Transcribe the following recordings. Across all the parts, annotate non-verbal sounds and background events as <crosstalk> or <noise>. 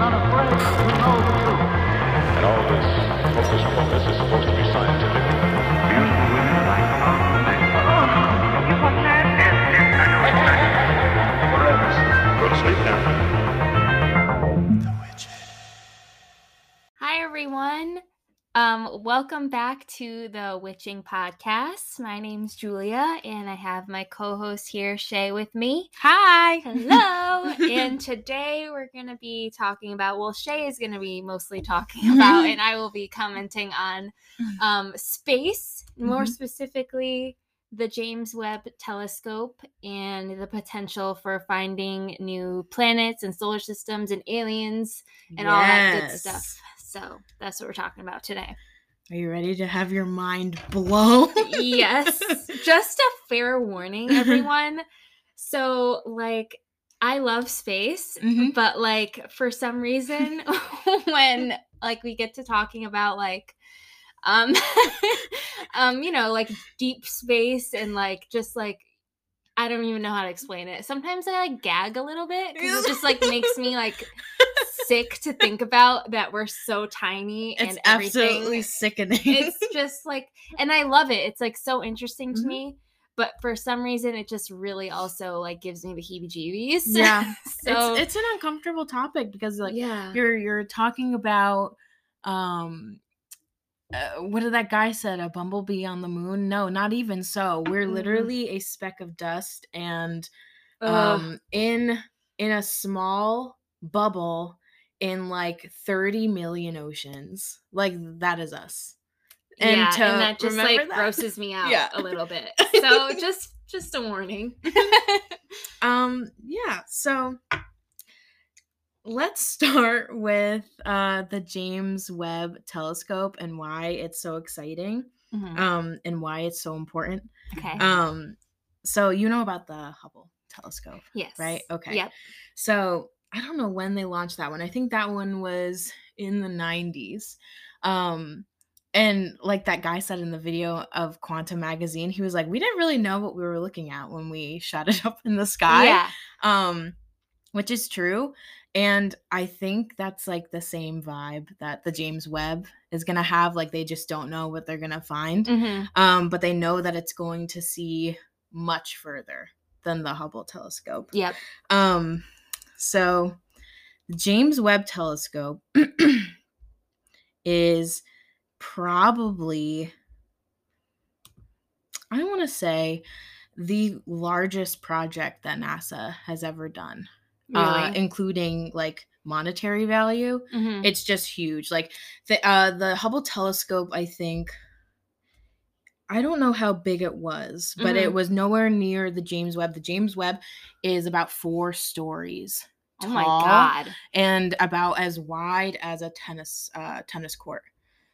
And all this hocus pocus Um, welcome back to the Witching Podcast. My name's Julia, and I have my co-host here, Shea, with me. Hi. Hello. <laughs> and today we're gonna be talking about. Well, Shea is gonna be mostly talking <laughs> about, and I will be commenting on um, space, more Mhm. specifically the James Webb Telescope and the potential for finding new planets and solar systems and aliens and all that good stuff. So that's what we're talking about today. Are you ready to have your mind blown? yes. <laughs> Just a fair warning, <laughs> everyone. So, like, I love space, Mhm. but like for some reason, <laughs> when like we get to talking about like um um you know like deep space and like just like I don't even know how to explain it. Sometimes I like gag a little bit because it just like makes me like sick to think about that we're so tiny It's and everything absolutely sickening. it's <laughs> just like and i love it it's like so interesting to Mhm. me but for some reason it just really also like gives me the heebie jeebies <laughs> yeah. so it's it's an uncomfortable topic because like yeah you're you're talking about um uh, what did that guy said a bumblebee on the moon no not even so we're literally a speck of dust and Ugh. um in in a small bubble in like 30 million oceans. Like that is us. Yeah to and that just like that- grosses me <laughs> out Yeah. a little bit. <laughs> So just just a warning. <laughs> Um yeah so let's start with uh the james webb telescope and why it's so exciting Mhm. um and why it's so important. Okay. Um so you know about the hubble telescope yes. Right okay. Yep. So i don't know when they launched that one i think that one was in the 90s um and like that guy said in the video of Quanta magazine he was like we didn't really know what we were looking at when we <laughs> shot it up in the sky yeah. um which is true and i think that's like the same vibe that the james webb is gonna have like they just don't know what they're gonna find hmm um but they know that it's going to see much further than the hubble telescope yep. um so the james webb telescope <clears throat> is probably i want to say the largest project that nasa has ever done really uh, including like monetary value. Mhm. It's just huge. Like the uh, the Hubble telescope, I think. I don't know how big it was, but it Mhm. was nowhere near the James Webb. The James Webb is about four stories oh my tall god and about as wide as a tennis uh, tennis court.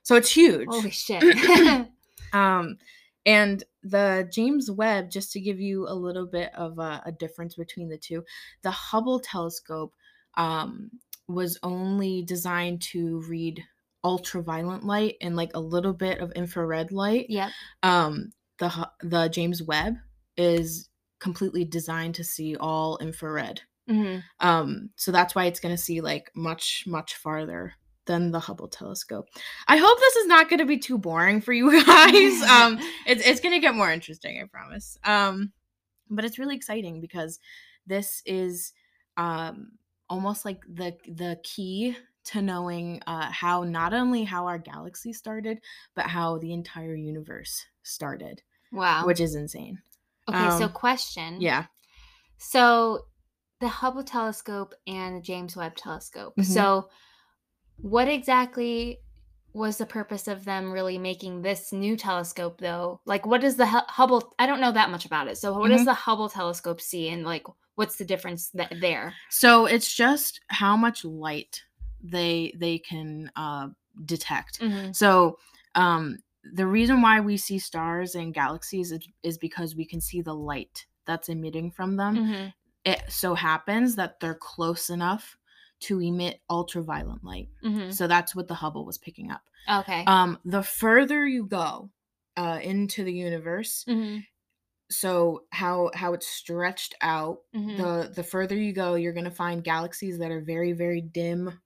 So it's huge. holy shit <clears throat> <laughs> Um, and the James Webb, just to give you a little bit of a, a difference between the two, the Hubble telescope um, was only designed to read ultraviolet light and like a little bit of infrared light. Yeah. Um, the the James Webb is completely designed to see all infrared. hmm Um, so that's why it's going to see like much, much farther than the Hubble telescope. I hope this is not going to be too boring for you <laughs> guys. <laughs> um, it's it's going to get more interesting, I promise. Um, but it's really exciting because this is um almost like the the key to knowing uh how not only how our galaxy started, but how the entire universe started, wow which is insane. okay so um, question Yeah. So, the Hubble telescope and the James Webb telescope. Mhm. So, what exactly was the purpose of them really making this new telescope though? Like what does the Hubble I don't know that much about it. So, what does Mhm. the Hubble telescope see and like what's the difference that there? So it's just how much light they they can uh, detect. Mhm. So um, the reason why we see stars and galaxies is, is because we can see the light that's emitting from them. Mhm. It so happens that they're close enough to emit ultraviolet light. Mhm. So that's what the Hubble was picking up. Okay. Um, the further you go uh, into the universe, Mhm. so how how it's stretched out Mhm. the the further you go you're going to find galaxies that are very very dim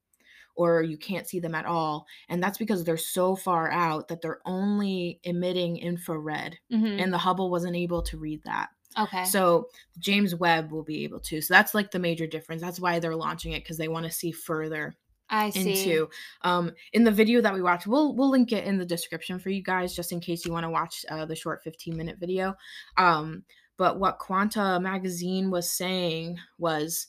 or you can't see them at all. And that's because they're so far out that they're only emitting infrared. Mhm. And the Hubble wasn't able to read that. okay. So James Webb will be able to. So that's like the major difference. That's why they're launching it because they want to see further I see. into. Um, in the video that we watched, we'll we'll link it in the description for you guys, just in case you want to watch uh, the short 15 minute video. Um, but what Quanta magazine was saying was,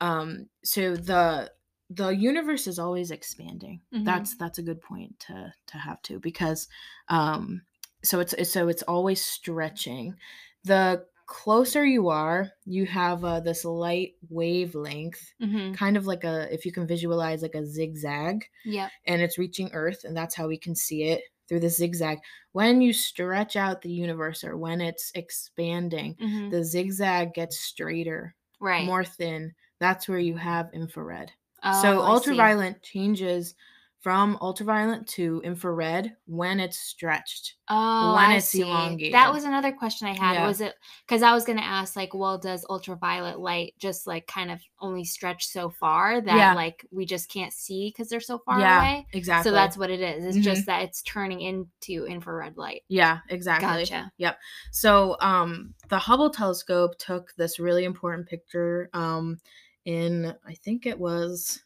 um, so the the universe is always expanding. Mhm. That's that's a good point to to have too because, um, so it's so it's always stretching. The closer you are, you have uh, this light wavelength hmm kind of like a if you can visualize like a zigzag Yeah. and it's reaching earth and that's how we can see it through the zigzag when you stretch out the universe or when it's expanding hmm the zigzag gets straighter Right. more thin that's where you have infrared Oh, so see. ultraviolet changes from ultraviolet to infrared when it's stretched Oh, when I it's see. elongated. That was another question I had. Yeah. Was it because I was going to ask, like, well, does ultraviolet light just like kind of only stretch so far that Yeah. like we just can't see because they're so far yeah away? exactly So that's what it is. It's Mhm. just that it's turning into infrared light. yeah exactly Gotcha. Yep. So um the Hubble telescope took this really important picture um in I think it was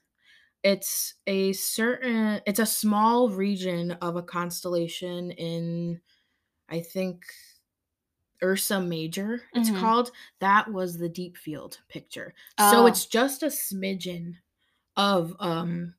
it's a certain it's a small region of a constellation in I think Ursa Major it's Mhm. called that was the deep field picture. So Oh. it's just a smidgen of um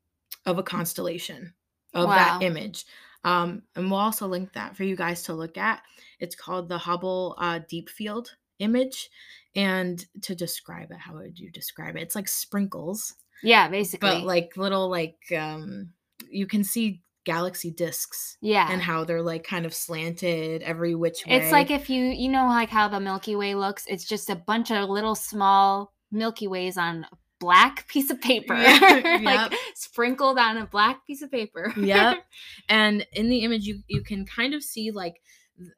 of a constellation of Wow. that image. Um and we'll also link that for you guys to look at. It's called the Hubble uh, Deep Field image. And to describe it, how would you describe it? It's like sprinkles, Yeah, basically. but like little like um you can see galaxy discs yeah. and how they're like kind of slanted every which way. It's like if you you know like how the Milky Way looks. It's just a bunch of little small Milky Ways on a black piece of paper, Yeah, <laughs> like yep. sprinkled on a black piece of paper. yep. <laughs> And in the image, you you can kind of see like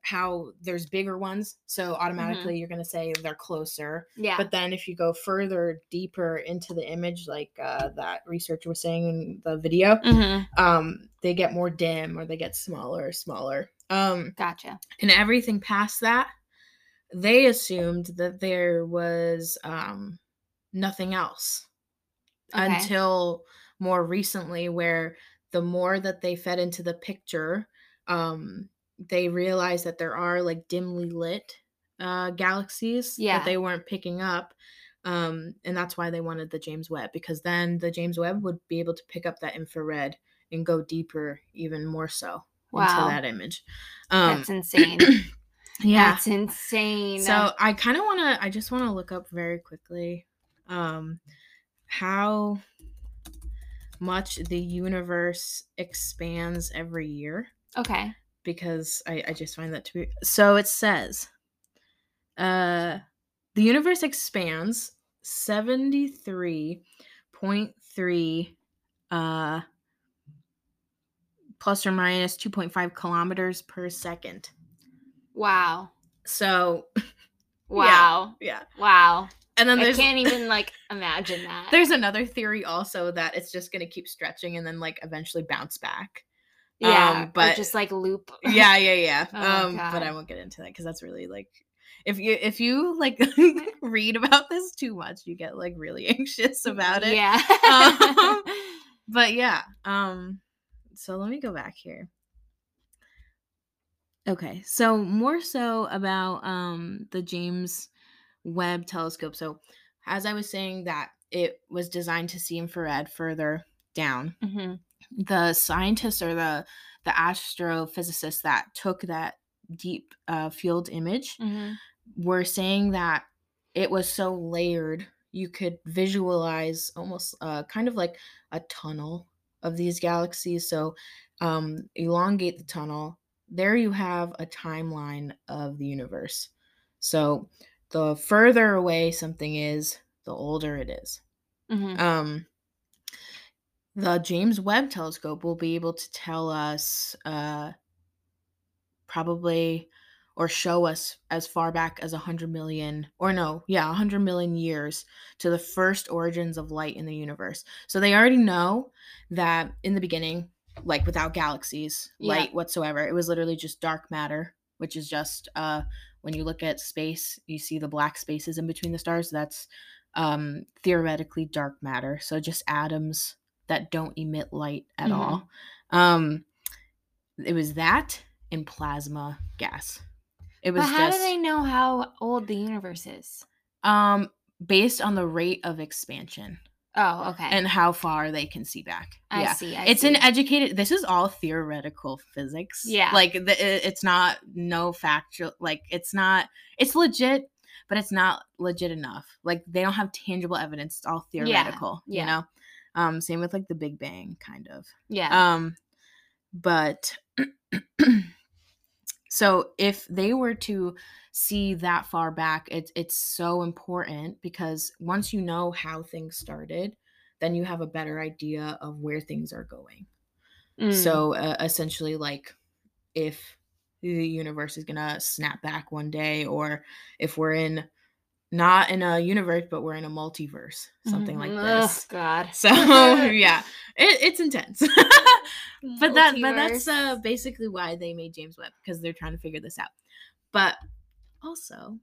how there's bigger ones, so automatically you're gonna say they're closer. yeah. But then if you go further deeper into the image, like uh, that researcher was saying in the video, hmm um, they get more dim or they get smaller, smaller. Um, Gotcha. and everything past that, they assumed that there was um, nothing else Okay. until more recently, where the more that they fed into the picture, um, they realized that there are like dimly lit uh, galaxies Yeah. that they weren't picking up. Um, and that's why they wanted the James Webb because then the James Webb would be able to pick up that infrared and go deeper, even more so Wow. into that image. Um, That's insane. <clears throat> yeah. That's insane. So I kind of want to. I just want to look up very quickly, um, how much the universe expands every year okay. Because I, I just find that to be. So it says, uh, the universe expands seventy three point three, uh, plus or minus two point five kilometers per second. Wow. So <laughs> Wow. yeah, Wow. and then I can't even <laughs> like imagine that. There's another theory also that it's just gonna keep stretching and then like eventually bounce back. Yeah, um, but- just like loop. <laughs> Yeah, yeah, yeah. <laughs> Oh, um, but I won't get into that because that's really like if you if you like <laughs> read about this too much, you get like really anxious about it. Yeah. Um, But yeah, um, so let me go back here. Okay, so more so about um the James Webb telescope. So as I was saying that it was designed to see infrared further down. Mhm. The scientists or the the astrophysicists that took that deep uh, field image Mhm. were saying that it was so layered you could visualize almost uh, kind of like a tunnel of these galaxies so um, elongate the tunnel there you have a timeline of the universe so the further away something is the older it is Mhm. um, the James Webb Telescope will be able to tell us uh, probably, or show us as far back as 100 million or no yeah 100 million years to the first origins of light in the universe so they already know that in the beginning like without galaxies Yeah. light whatsoever it was literally just dark matter which is just uh when you look at space you see the black spaces in between the stars that's um theoretically dark matter so just atoms that don't emit light at Mhm. all um it was that and plasma gas it was But how just do they know how old the universe is? um based on the rate of expansion Oh, okay. and how far they can see back I yeah see. I it's see. an educated this is all theoretical physics Yeah. like the, it's not no factual like it's not it's legit but it's not legit enough like they don't have tangible evidence it's all Yeah, theoretical yeah. you know um same with like the big bang kind of yeah. um but <clears throat> so if they were to see that far back it's it's so important because once you know how things started then you have a better idea of where things are going Mm. so uh, essentially like if the universe is gonna snap back one day or if we're in not in a universe but we're in a multiverse something like Mhm. this Ugh, God. so <laughs> <laughs> yeah it, it's intense <laughs> but that but that's uh basically why they made james webb because they're trying to figure this out but also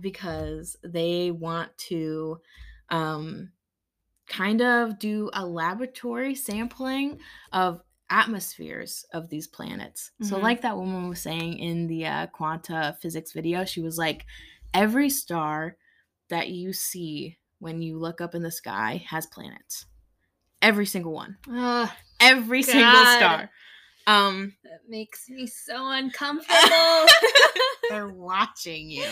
because they want to um kind of do a laboratory sampling of atmospheres of these planets so Mhm. like that woman was saying in the uh, quanta physics video she was like every star that you see when you look up in the sky has planets every single one every single star. Um, that makes me so <laughs> uncomfortable. they're watching you,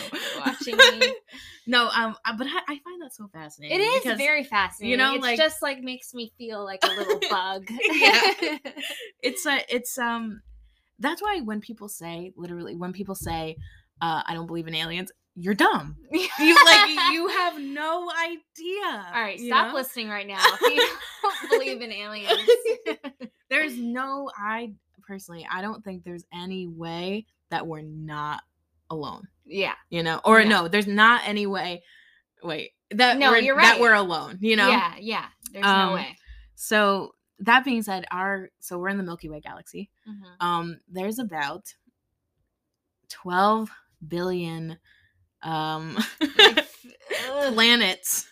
Watching me. <laughs> no, um, uh, but I, I find that so fascinating. It is because very fascinating. You know, it's like- just like makes me feel like a little <laughs> bug. Yeah. it's a, it's um, that's why when people say, literally, when people say, uh, I don't believe in aliens, you're dumb. <laughs> You like, you have no idea. All right, stop know? listening right now. If you <laughs> don't believe in aliens. <laughs> There's no, I personally, I don't think there's any way that we're not alone. yeah. you know or Yeah. no there's not any way wait that No, we're, you're that we're alone you know Yeah, yeah. There's Um, no way. so that being said our so we're in the milky way galaxy Mhm. um there's about 12 billion um <laughs> planets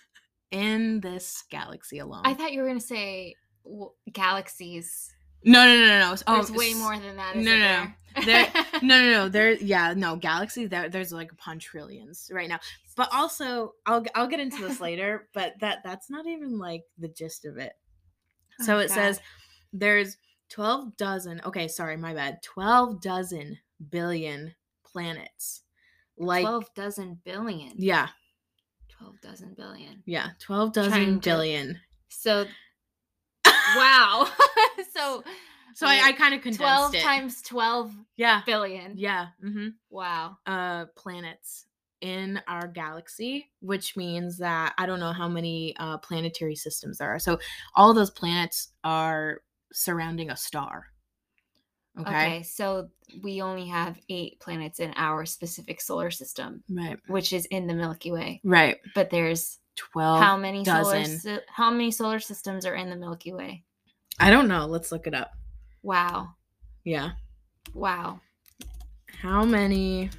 in this galaxy alone I thought you were gonna say w- galaxies. no no no no no oh, There's way more than that. no, no, no. there? <laughs> no no no there yeah no galaxy there there's like upon trillions right now but also i'll i'll get into this <laughs> later but that that's not even like the gist of it so Oh, it says there's 12 dozen okay sorry my bad 12 dozen billion planets like twelve dozen billion. yeah Twelve dozen billion. yeah 12 dozen Trying to- billion So <laughs> wow. <laughs> so so i, I kind of condensed twelve it times twelve yeah billion. yeah mm-hmm. Wow. uh planets in our galaxy which means that i don't know how many uh planetary systems there are so all those planets are surrounding a star okay, Okay. so we only have eight planets in our specific solar system, right which is in the Milky Way. right But there's 12 how many solar dozen. sy- how many solar systems are in the Milky Way? i don't know let's look it up Wow. yeah Wow. how many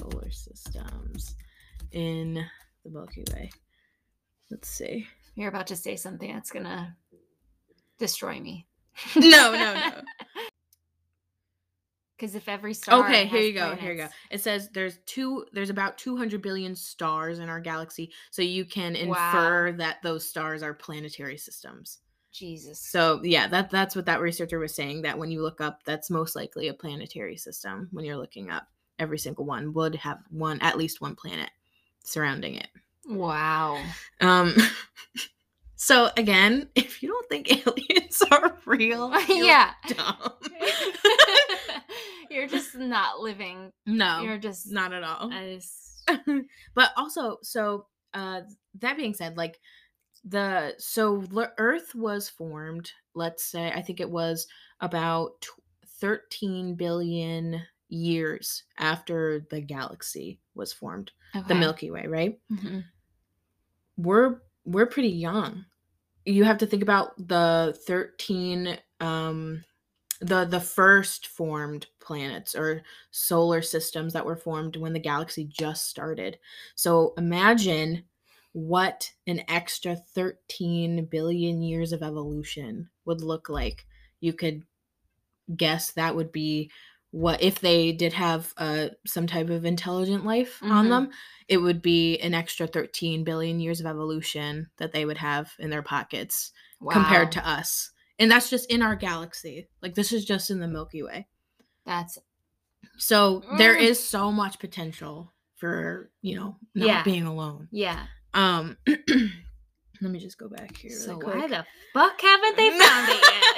solar systems in the milky way let's see You're about to say something that's gonna destroy me. no no no <laughs> Because if every star okay here you go here you go it says there's two there's about 200 billion stars in our galaxy so you can Wow. infer that those stars are planetary systems Jesus. so yeah that that's what that researcher was saying that when you look up that's most likely a planetary system when you're looking up every single one would have one at least one planet surrounding it Wow. um <laughs> so again <laughs> if you don't think <laughs> aliens are real <laughs> yeah. dumb You're just not living. no You're just not at all I just- but also so uh that being said like the so earth was formed let's say i think it was about tw- 13 billion years after the galaxy was formed, the Milky Way, right? Mhm. We're we're pretty young. You have to think about the 13 um the the first formed planets or solar systems that were formed when the galaxy just started. So imagine what an extra 13 billion years of evolution would look like. You could guess that would be what if they did have uh, some type of intelligent life on Mhm. them it would be an extra 13 billion years of evolution that they would have in their pockets compared to us and that's just in our galaxy like this is just in the milky way that's so there Mm. is so much potential for you know not Yeah. being alone yeah. um <clears throat> let me just go back here really so quick. why the fuck haven't they found it yet?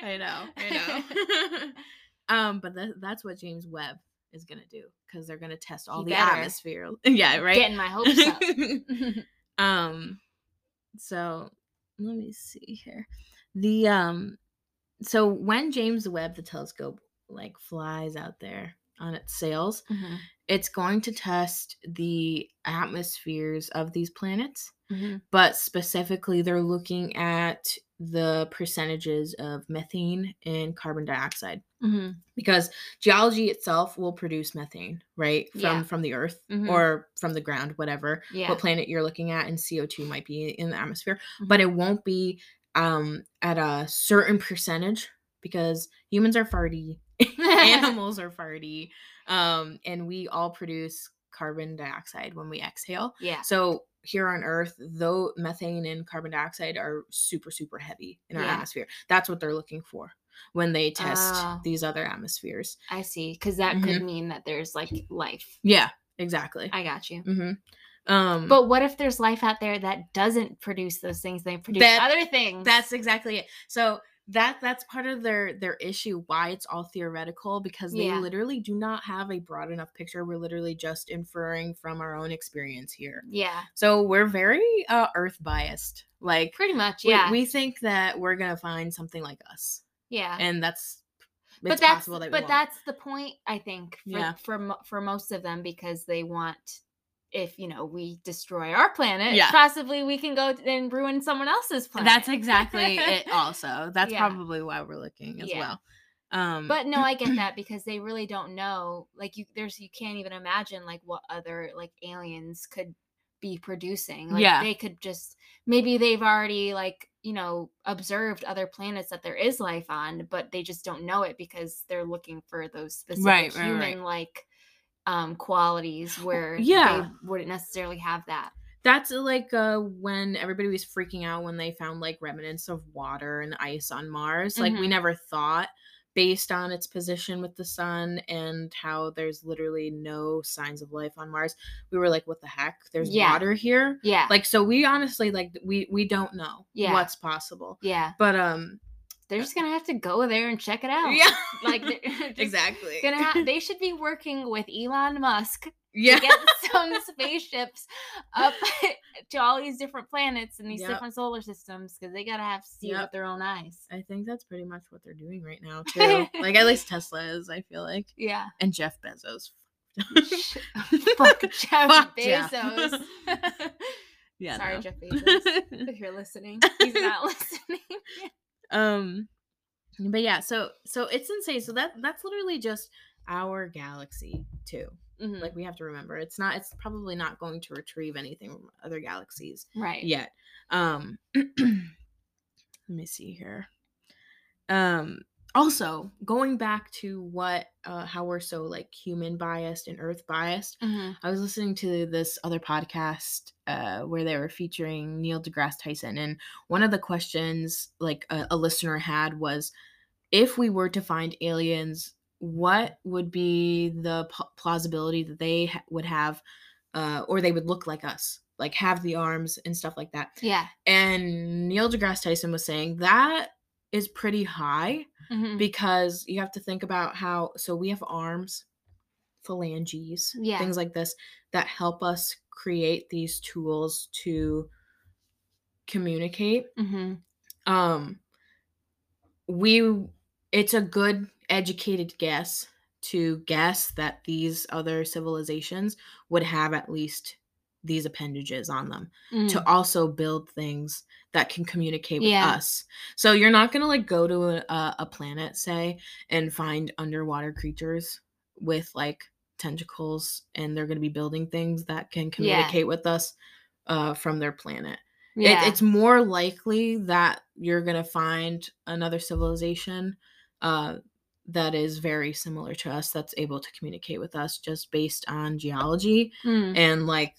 <laughs> I know, I know. <laughs> <laughs> um, but tha- that's what James Webb is gonna do because they're gonna test all He the better. atmosphere. <laughs> Yeah, right. Getting my hopes up. <laughs> um, so let me see here. The um, so when James Webb, the telescope, like flies out there on its sails, Mhm. it's going to test the atmospheres of these planets Mhm. but specifically they're looking at the percentages of methane and carbon dioxide Mhm. because geology itself will produce methane right from Yeah. from the earth Mhm. or from the ground whatever Yeah. what planet you're looking at and co2 might be in the atmosphere but it won't be um at a certain percentage because humans are farty <laughs> <laughs> animals are farty um and we all produce carbon dioxide when we exhale yeah. so here on Earth, though methane and carbon dioxide are super, super heavy in our Yeah. atmosphere. That's what they're looking for when they test Oh. these other atmospheres. I see. Because that Mhm. could mean that there's like life. Yeah, exactly. I got you. hmm Um, But what if there's life out there that doesn't produce those things? They produce That- other things. that's exactly it. So that that's part of their their issue why it's all theoretical because they Yeah. literally do not have a broad enough picture. We're literally just inferring from our own experience here. yeah, So we're very uh, Earth biased. Like pretty much. Yeah, we, think that we're gonna find something like us. yeah. and that's but that's possible that but won't. that's the point. I think for Yeah. for for most of them because they want. If you know we destroy our planet, Yeah. possibly we can go and ruin someone else's planet. that's exactly it <laughs> also that's Yeah. probably why we're looking as Yeah. well um but no i get that <clears throat> because they really don't know like you there's you can't even imagine like what other like aliens could be producing like Yeah. they could just maybe they've already like you know observed other planets that there is life on but they just don't know it because they're looking for those specific Right, human like um qualities where yeah. they wouldn't necessarily have that that's uh, like uh when everybody was freaking out when they found like remnants of water and ice on mars like we Mhm. never thought based on its position with the sun and how there's literally no signs of life on mars we were like what the heck there's Yeah. water here yeah like so we honestly like we we don't know Yeah. what's possible yeah but um they're uh, just gonna have to go there and check it out yeah like <laughs> <laughs> exactly gonna ha- <laughs> they should be working with elon musk yeah to get some spaceships up to all these different planets and these Yep. different solar systems because they gotta have to see Yep. with their own eyes. I think that's pretty much what they're doing right now too. like at least Tesla is, I feel like. Yeah. And Jeff Bezos. Fuck Jeff Fuck Jeff. Bezos. yeah. Sorry, no. Jeff Bezos. If you're listening, he's not listening. Um but yeah, so so it's insane. So that that's literally just our galaxy too. Mhm. Like we have to remember it's not it's probably not going to retrieve anything from other galaxies right. yet. Um <clears throat> let me see here. Um also going back to what uh how we're so like human biased and earth biased. Mhm. I was listening to this other podcast uh where they were featuring Neil deGrasse Tyson and one of the questions like a, a listener had was if we were to find aliens what would be the p- plausibility that they ha- would have uh or they would look like us like have the arms and stuff like that Yeah. and Neil deGrasse Tyson was saying that is pretty high Mhm. because you have to think about how so we have arms, phalanges, Yeah. things like this that help us create these tools to communicate. Mhm. Um we it's a good educated guess to guess that these other civilizations would have at least these appendages on them to Mm. also build things that can communicate with Yeah. us. So you're not going to like go to a, a- planet say and find underwater creatures with like tentacles and they're going to be building things that can communicate with us uh, from their planet. It- yeah. it's more likely that you're going to find another civilization uh, that is very similar to us that's able to communicate with us just based on geology Mm. and like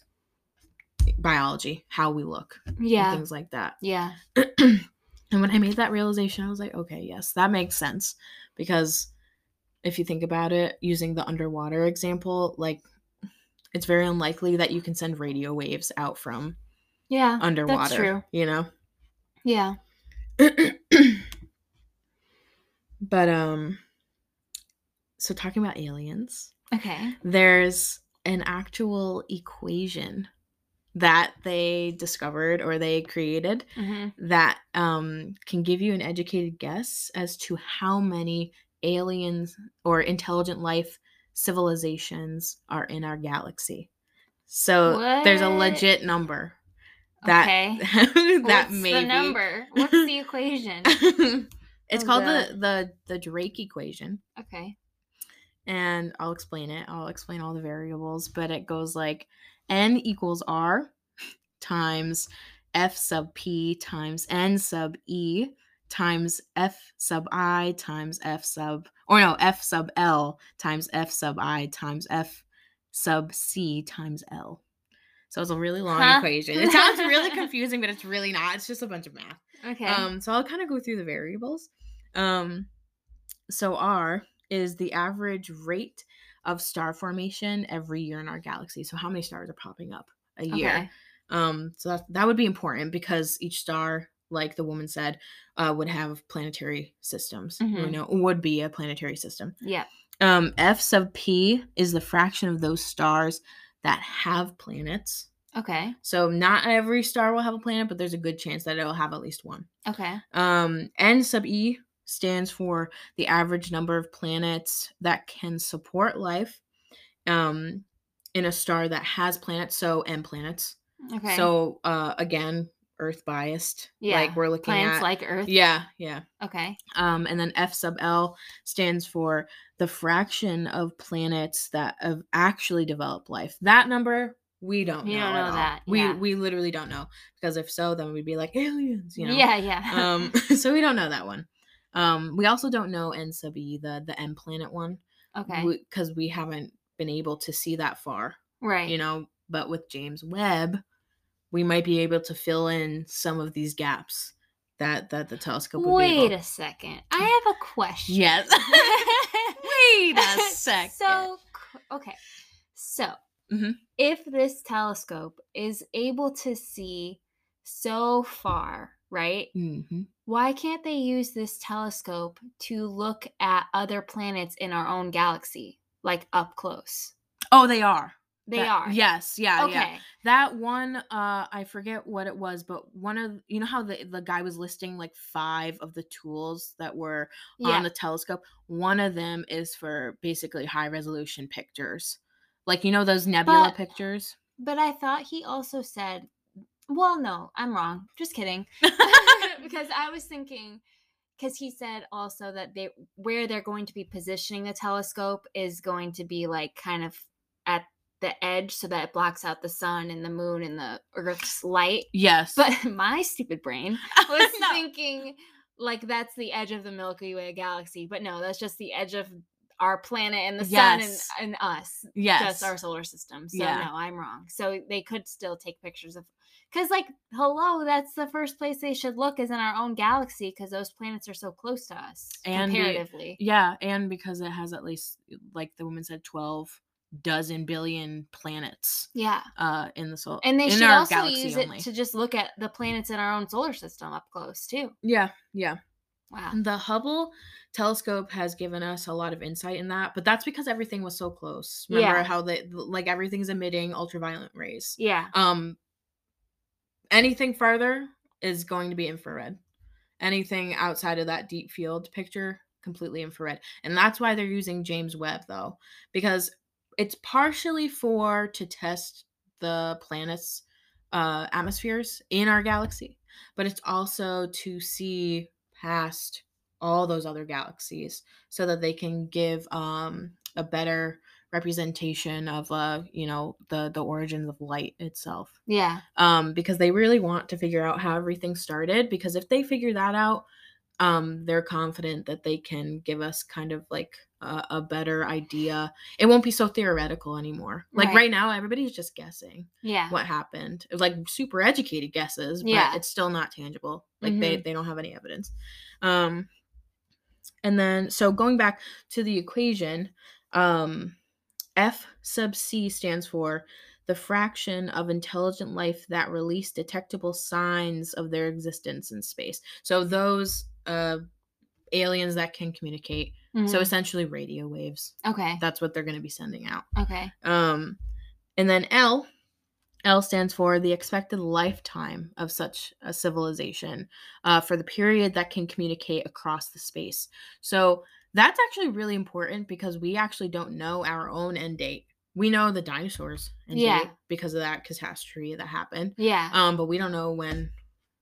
biology, how we look, and yeah. things like that. <clears throat> Yeah. and when I made that realization, I was like, okay, yes, that makes sense. Because if you think about it, using the underwater example, like it's very unlikely that you can send radio waves out from Yeah. underwater. true. You know? Yeah. <clears throat> but um so talking about aliens, Okay. there's an actual equation that they discovered or they created hmm that um, can give you an educated guess as to how many aliens or intelligent life civilizations are in our galaxy. So there's a legit number that Okay. <laughs> that What's the number? What's the <laughs> equation? it's Oh, called the the the Drake equation. Okay. and I'll explain it. I'll explain all the variables, but it goes like n equals r times f sub p times n sub e times f sub i times f sub or no f sub l times f sub i times f sub c times l. So it's a really long Huh? equation. <laughs> It sounds really confusing, but it's really not. It's just a bunch of math. Okay. Um, so I'll kind of go through the variables. Um, so R is the average rate of star formation every year in our galaxy. So how many stars are popping up a year? Okay. Um, so that that would be important because each star, like the woman said, uh, would have planetary systems. You Mhm. know, would be a planetary system. Yeah. Um, F sub P is the fraction of those stars that have planets. Okay. So not every star will have a planet, but there's a good chance that it'll have at least one. Okay. Um, N sub E stands for the average number of planets that can support life um, in a star that has planets. So N planets. Okay. So uh, again, Earth biased. yeah. Like we're looking at. planets at. like Earth. yeah, yeah. Okay. Um, and then F sub L stands for the fraction of planets that have actually developed life. That number we don't You know. don't know all. that, We we literally don't know because if so, then we'd be like aliens. You know. Yeah. Yeah. um <laughs> so we don't know that one um we also don't know n sub e the the m planet one okay. because we, haven't been able to see that far right. you know but with james webb we might be able to fill in some of these gaps that that the telescope would Wait a second. I <laughs> have a question. yes <laughs> wait a <laughs> second So, okay. So, Mhm. if this telescope is able to see so far, right? Mhm. Why can't they use this telescope to look at other planets in our own galaxy, like up close? oh they are They That- are. yes yeah Okay. yeah that one uh i forget what it was but one of you know how the the guy was listing like five of the tools that were Yeah. on the telescope. One of them is for basically high resolution pictures. Like you know those nebula But- pictures? But I thought he also said, well, no, I'm wrong. Just kidding. <laughs> <laughs> <laughs> because I was thinking, because he said also that they where they're going to be positioning the telescope is going to be like kind of at the edge so that it blocks out the sun and the moon and the earth's light. yes. But <laughs> my stupid brain <laughs> was No. thinking like that's the edge of the Milky Way galaxy. But no, that's just the edge of our planet and the Yes. sun and, and us yes. just our solar system. So Yeah. no, I'm wrong. So they could still take pictures of because like hello, that's the first place they should look is in our own galaxy because those planets are so close to us And comparatively. yeah, and because it has at least like the woman said 12 dozen billion planets yeah. uh in the solar And they should also use only. it to just look at the planets in our own solar system up close too. yeah, yeah. Wow. The Hubble telescope has given us a lot of insight in that, but that's because everything was so close. Remember Yeah. how they like everything's emitting ultraviolet rays. Yeah. Um anything farther is going to be infrared. Anything outside of that deep field picture completely infrared. And that's why they're using James Webb though, because it's partially for to test the planets uh atmospheres in our galaxy, but it's also to see past all those other galaxies so that they can give um a better representation of uh you know the the origins of light itself Yeah. um because they really want to figure out how everything started because if they figure that out um they're confident that they can give us kind of like a, a better idea it won't be so theoretical anymore like Right. right now everybody's just guessing Yeah. what happened like super educated guesses but Yeah. it's still not tangible like they they don't have any evidence um and then so going back to the equation um f sub c stands for the fraction of intelligent life that release detectable signs of their existence in space so those uh aliens that can communicate so Mhm. essentially radio waves okay. that's what they're going to be sending out Okay. um, and then L, L stands for the expected lifetime of such a civilization uh, for the period that can communicate across the space. So that's actually really important because we actually don't know our own end date. We know the dinosaurs end Yeah. date because of that catastrophe that happened. Yeah. Um, but we don't know when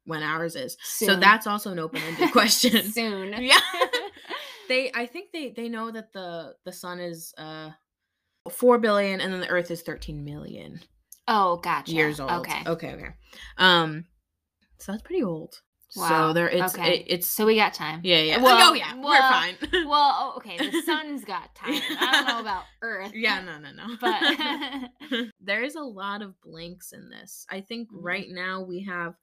when ours is. So that's also an open-ended <laughs> question. Soon. <laughs> yeah. <laughs> they I think they they know that the the sun is uh 4 billion and then the earth is 13 million oh, gotcha. years old. Okay. Okay, okay. Um so that's pretty old. Wow, So there it's okay. it, it's So we got time. yeah, yeah. Well, oh yeah, well, we're fine. <laughs> Well, oh, okay. The sun's got <laughs> time. I don't know about Earth. yeah, no, no, no. But <laughs> there is a lot of blanks in this. I think Mhm. right now we have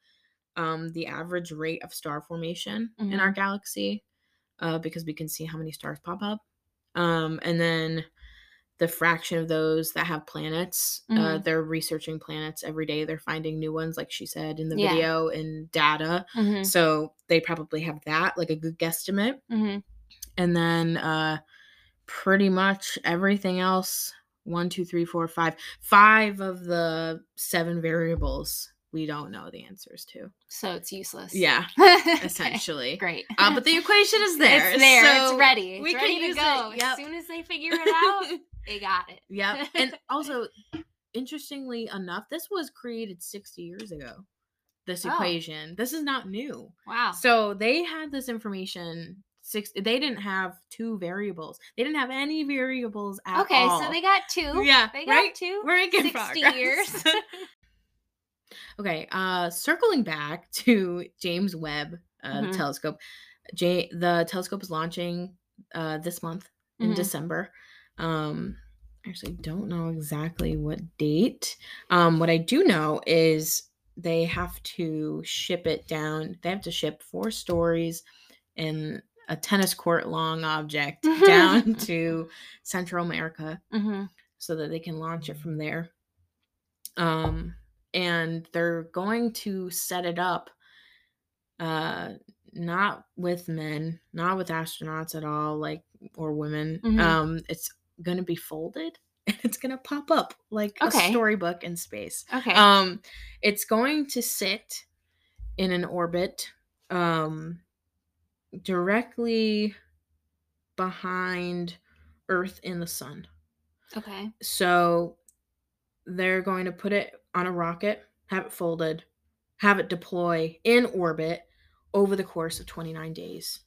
um the average rate of star formation in Mm-hmm. our galaxy uh because we can see how many stars pop up. Um and then the fraction of those that have planets, uh Mhm. they're researching planets every day. They're finding new ones like she said in the Yeah. video and data. Mhm, So they probably have that like a good guesstimate mhm. and then uh pretty much everything else one two three four five five of the seven variables we don't know the answers to so it's useless. yeah <laughs> Okay, essentially Great. uh, but the equation is <laughs> there It's there. so it's ready. It's we can ready use to it, yep. As soon as they figure it <laughs> out, they got it. yep and <laughs> also interestingly enough this was created 60 years ago this Oh. equation this is not new wow. So they had this information. Six. They didn't have two variables. They didn't have any variables at okay, all. Okay so they got two. Yeah, They got right? two. We're making 60 progress. years. <laughs> okay. Uh, circling back to James Webb uh, Mhm. the telescope. J- the telescope is launching uh, this month in Mhm. December. Um, I actually don't know exactly what date. Um, what I do know is they have to ship it down. They have to ship four stories in a tennis court long object <laughs> down to Central America Mhm. so that they can launch it from there. Um, and they're going to set it up uh not with men, not with astronauts at all, like or women. Mhm. Um, it's gonna be folded <laughs> and it's gonna pop up like Okay. a storybook in space. Okay. Um, it's going to sit in an orbit um directly behind Earth and the sun. okay. So they're going to put it on a rocket, have it folded, have it deploy in orbit over the course of 29 days.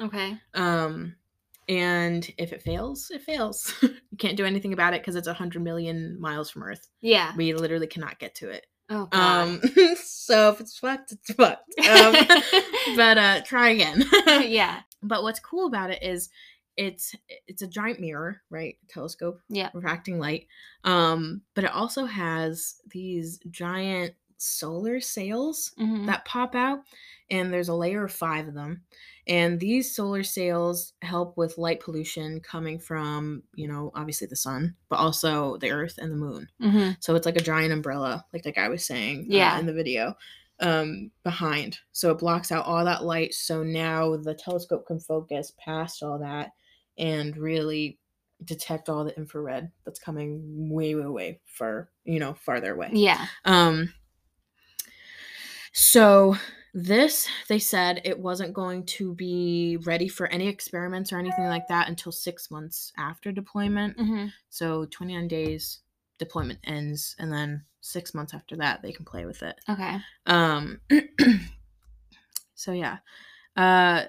Okay. Um and if it fails, it fails. <laughs> you can't do anything about it because it's 100 million miles from Earth. Yeah. We literally cannot get to it. Oh god. Um <laughs> so if it's fucked, it's fucked. Um, <laughs> but uh try again. yeah. But what's cool about it is it's it's a giant mirror, right? Telescope Yeah. refracting light. Um, but it also has these giant solar sails Mhm. that pop out, and there's a layer of five of them. And these solar sails help with light pollution coming from, you know, obviously the sun, but also the earth and the moon. Mhm. So it's like a giant umbrella, like the guy was saying uh, Yeah. in the video, um, behind. So it blocks out all that light. So now the telescope can focus past all that and really detect all the infrared that's coming way, way, way far, you know, farther away. Yeah. Um, so this they said it wasn't going to be ready for any experiments or anything like that until six months after deployment. hmm So 29 days deployment ends, and then six months after that they can play with it. Okay. Um <clears throat> so yeah. Uh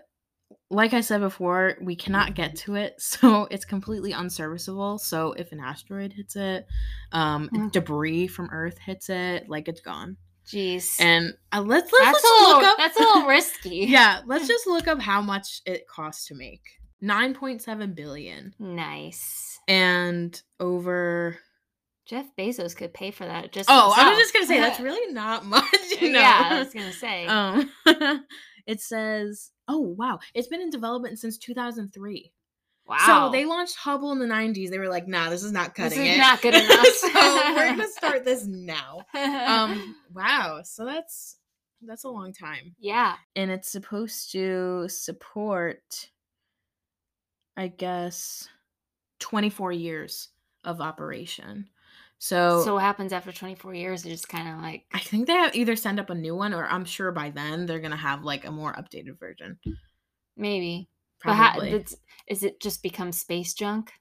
like I said before, we cannot get to it, <laughs> so it's completely unserviceable. So if an asteroid hits it, um Mm. debris from Earth hits it, like it's gone. Jeez. And uh, let's let's, that's let's a little. look up That's a little <laughs> risky. Yeah, let's just look up how much it costs to make. 9.7 billion Nice. and over Jeff Bezos could pay for that. Just. Oh, I was just going to say that's <laughs> really not much, you know. Yeah, I was gonna say. Um, <laughs> it says, oh wow, it's been in development since 2003. Wow. So they launched Hubble in the 90s. They were like, nah, this is not cutting This is it. not good <laughs> enough. so we're gonna <laughs> start this now. Um, wow. So that's that's a long time, yeah. and it's supposed to support, I guess, 24 years of operation. So, So what happens after 24 years? It's just kind of like I think they have either send up a new one, or I'm sure by then they're gonna have like a more updated version. maybe. But how, Probably. is it just become space junk?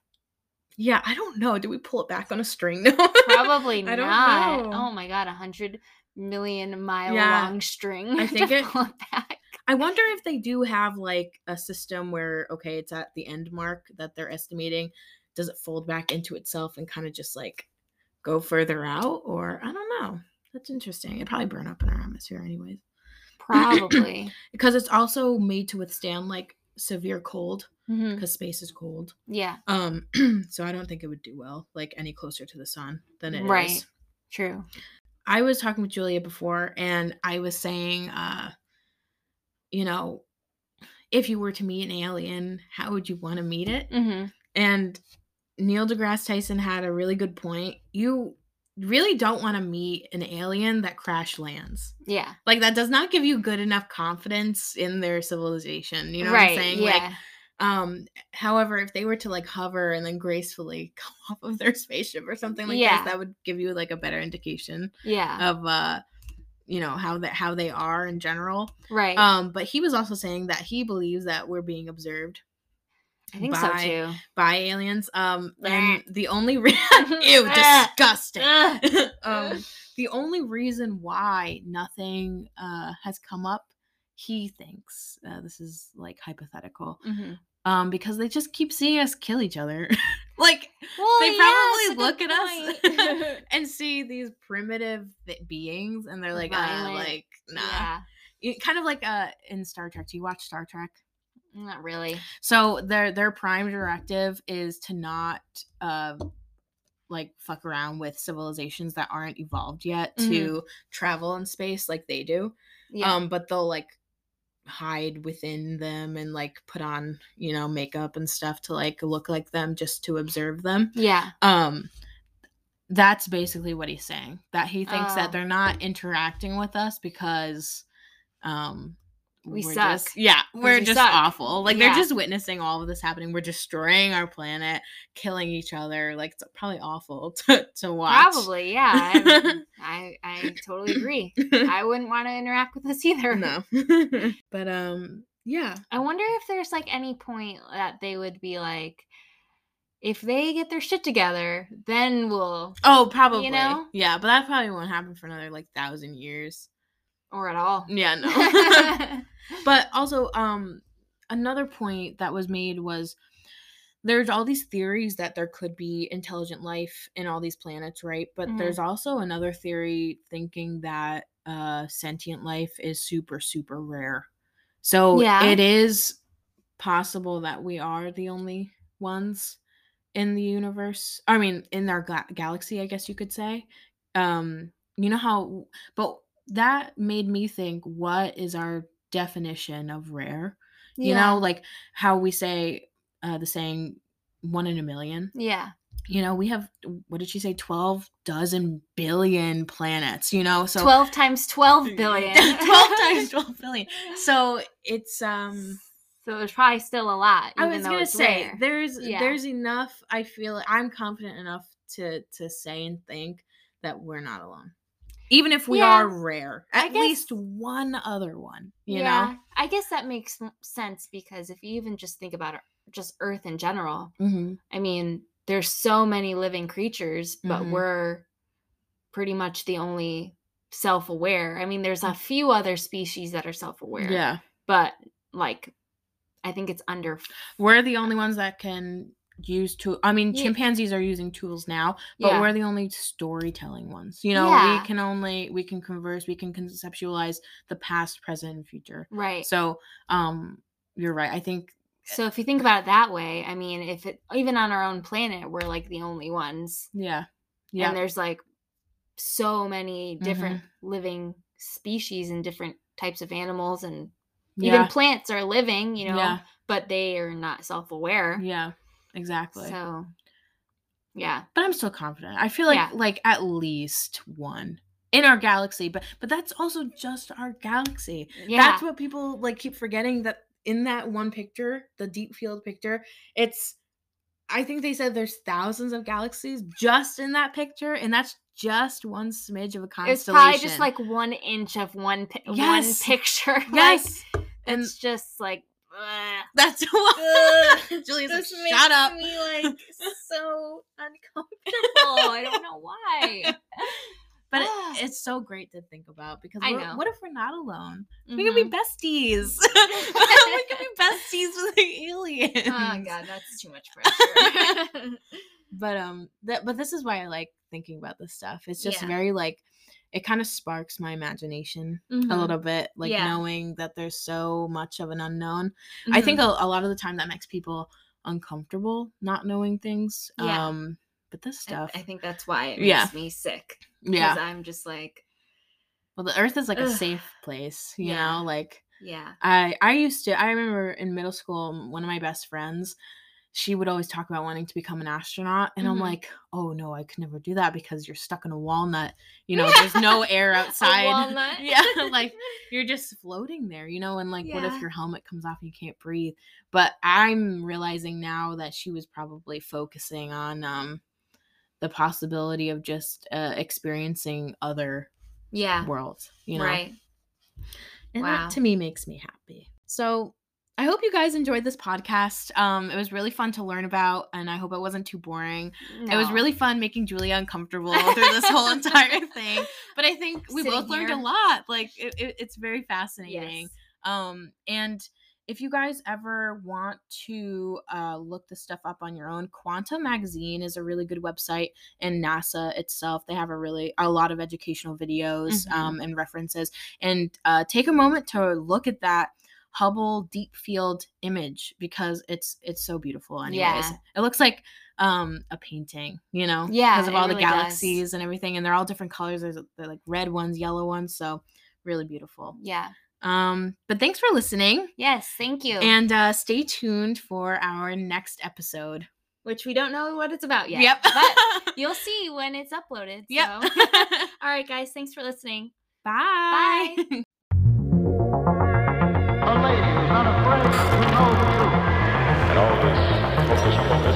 yeah, I don't know. Do we pull it back on a string? <laughs> No. Probably I don't know. Oh my god, a hundred million mile Yeah. long string. I <laughs> think it- pull it back. I wonder if they do have like a system where okay, it's at the end mark that they're estimating. Does it fold back into itself and kind of just like go further out, or I don't know. That's interesting. It'd probably burn up in our atmosphere anyways, <clears throat> Probably. because it's also made to withstand like severe cold because space is cold. Yeah. Um, <clears throat> so I don't think it would do well like any closer to the sun than it is. Right. True. I was talking with Julia before, and I was saying, uh, you know, if you were to meet an alien, how would you want to meet it? hmm And Neil deGrasse Tyson had a really good point. You really don't want to meet an alien that crash lands. Yeah. Like that does not give you good enough confidence in their civilization. You know right. what I'm saying? Yeah. Like um however, if they were to like hover and then gracefully <laughs> come off of their spaceship or something like Yeah. this, that would give you like a better indication yeah. of uh you know how that how they are in general right. um but he was also saying that he believes that we're being observed I think so too. by aliens. Um and the only re- <laughs> ew <laughs> disgusting. <laughs> Um the only reason why nothing uh has come up he thinks uh, this is like hypothetical Mhm. um because they just keep seeing us kill each other. Like Well, they probably look at us and see these primitive beings and they're like uh, like nah. Yeah. You- kind of like uh in star trek. Do you watch star trek Not really. so their their prime directive is to not uh like fuck around with civilizations that aren't evolved yet to travel in space like they do Yeah. um but they'll like hide within them and like put on you know makeup and stuff to like look like them just to observe them yeah. um that's basically what he's saying that he thinks Oh. that they're not interacting with us because um We we're suck. just yeah we're we just suck. awful like Yeah. they're just witnessing all of this happening we're destroying our planet killing each other like it's probably awful <laughs> to, to watch Probably. Yeah. I, <laughs> I I totally agree. I wouldn't want to interact with us <laughs> either. no but um yeah I wonder if there's like any point that they would be like, if they get their shit together, then we'll, oh probably You know? yeah but that probably won't happen for another like thousand years or at all. yeah no but also um another point that was made was there's all these theories that there could be intelligent life in all these planets right but Mhm. there's also another theory thinking that uh sentient life is super super rare so Yeah. it is possible that we are the only ones in the universe i mean in our ga- galaxy i guess you could say um you know how but that made me think what is our definition of rare you Yeah. know like how we say uh the saying one in a million Yeah. you know we have what did she say 12 dozen billion planets you know so 12 times 12 <laughs> billion. 12 times <laughs> 12 billion so it's um So there's probably still a lot. i was gonna say rare. there's Yeah. there's enough i feel i'm confident enough to to say and think that we're not alone even if we Yeah. are rare at guess- least one other one you yeah, I guess that makes sense because if you even just think about it, just Earth in general, know hmm I mean, there's so many living creatures, but Mhm. we're pretty much the only self-aware. I mean, there's a few other species that are self-aware. Mm. yeah But like I think it's under we're the only ones that can use tool i mean Yeah. chimpanzees are using tools now but Yeah. we're the only storytelling ones you know Yeah. we can only we can converse we can conceptualize the past present and future right. so um you're right i think So if you think about it that way, I mean, if it even on our own planet, we're like the only ones. yeah yeah And there's like so many different Mm-hmm. living species and different types of animals and even plants are living, you know, but they are not self-aware. yeah exactly So yeah. but i'm still confident i feel like Yeah. like at least one in our galaxy but but that's also just our galaxy Yeah. that's what people like keep forgetting that in that one picture the deep field picture it's i think they said there's thousands of galaxies just in that picture and that's just one smidge of a constellation. it's probably just like one inch of one pi- one Yes. picture. <laughs> Like, yes and it's just like. That's <laughs> what julia's like, This shut makes up me like <laughs> so uncomfortable. I don't know why. <laughs> but it, it's so great to think about because I know. what if we're not alone we could be Mhm. besties we could be besties with the aliens Oh god, that's too much pressure. but um that but this is why i like thinking about this stuff it's just Yeah. very like it kind of sparks my imagination a Mhm. little bit like Yeah. knowing that there's so much of an unknown i think a, a lot of the time that makes people uncomfortable not knowing things Yeah. um but this stuff I, think that's why it makes Yeah. me sick. yeah Because I'm just like, well the earth is like a safe place you Yeah. know like yeah. I I used to I remember in middle school one of my best friends she would always talk about wanting to become an astronaut and I'm Mhm. like oh no I could never do that because you're stuck in a walnut you know there's <laughs> no air outside <laughs> walnut. yeah <laughs> like you're just floating there you know and like what if your helmet comes off and you can't breathe but I'm realizing now that she was probably focusing on um the possibility of just uh, experiencing other yeah. worlds you know Right. and Wow. that to me makes me happy. So I hope you guys enjoyed this podcast. Um, it was really fun to learn about, and I hope it wasn't too boring. It was really fun making Julia uncomfortable <laughs> through this whole entire thing. But I think we Sitting both learned a lot. Like it, it- it's very fascinating. Yes. Um, and if you guys ever want to uh, look this stuff up on your own, Quanta Magazine is a really good website, and NASA itself they have a really a lot of educational videos Mhm. um, and references. And uh, take a moment to look at that Hubble Deep Field image because it's it's so beautiful. Anyways, Yeah. it looks like um a painting, you know, Yeah, because of all the really does. galaxies and everything, and they're all different colors. There's they're like red ones, yellow ones, so really beautiful. Yeah. Um, but thanks for listening. Yes. Thank you. And uh, stay tuned for our next episode. Which we don't know what it's about yet. Yep. But <laughs> you'll see when it's uploaded. Yep. So. <laughs> All right, guys. Thanks for listening. Bye. Bye. <laughs> and all this focus, focus.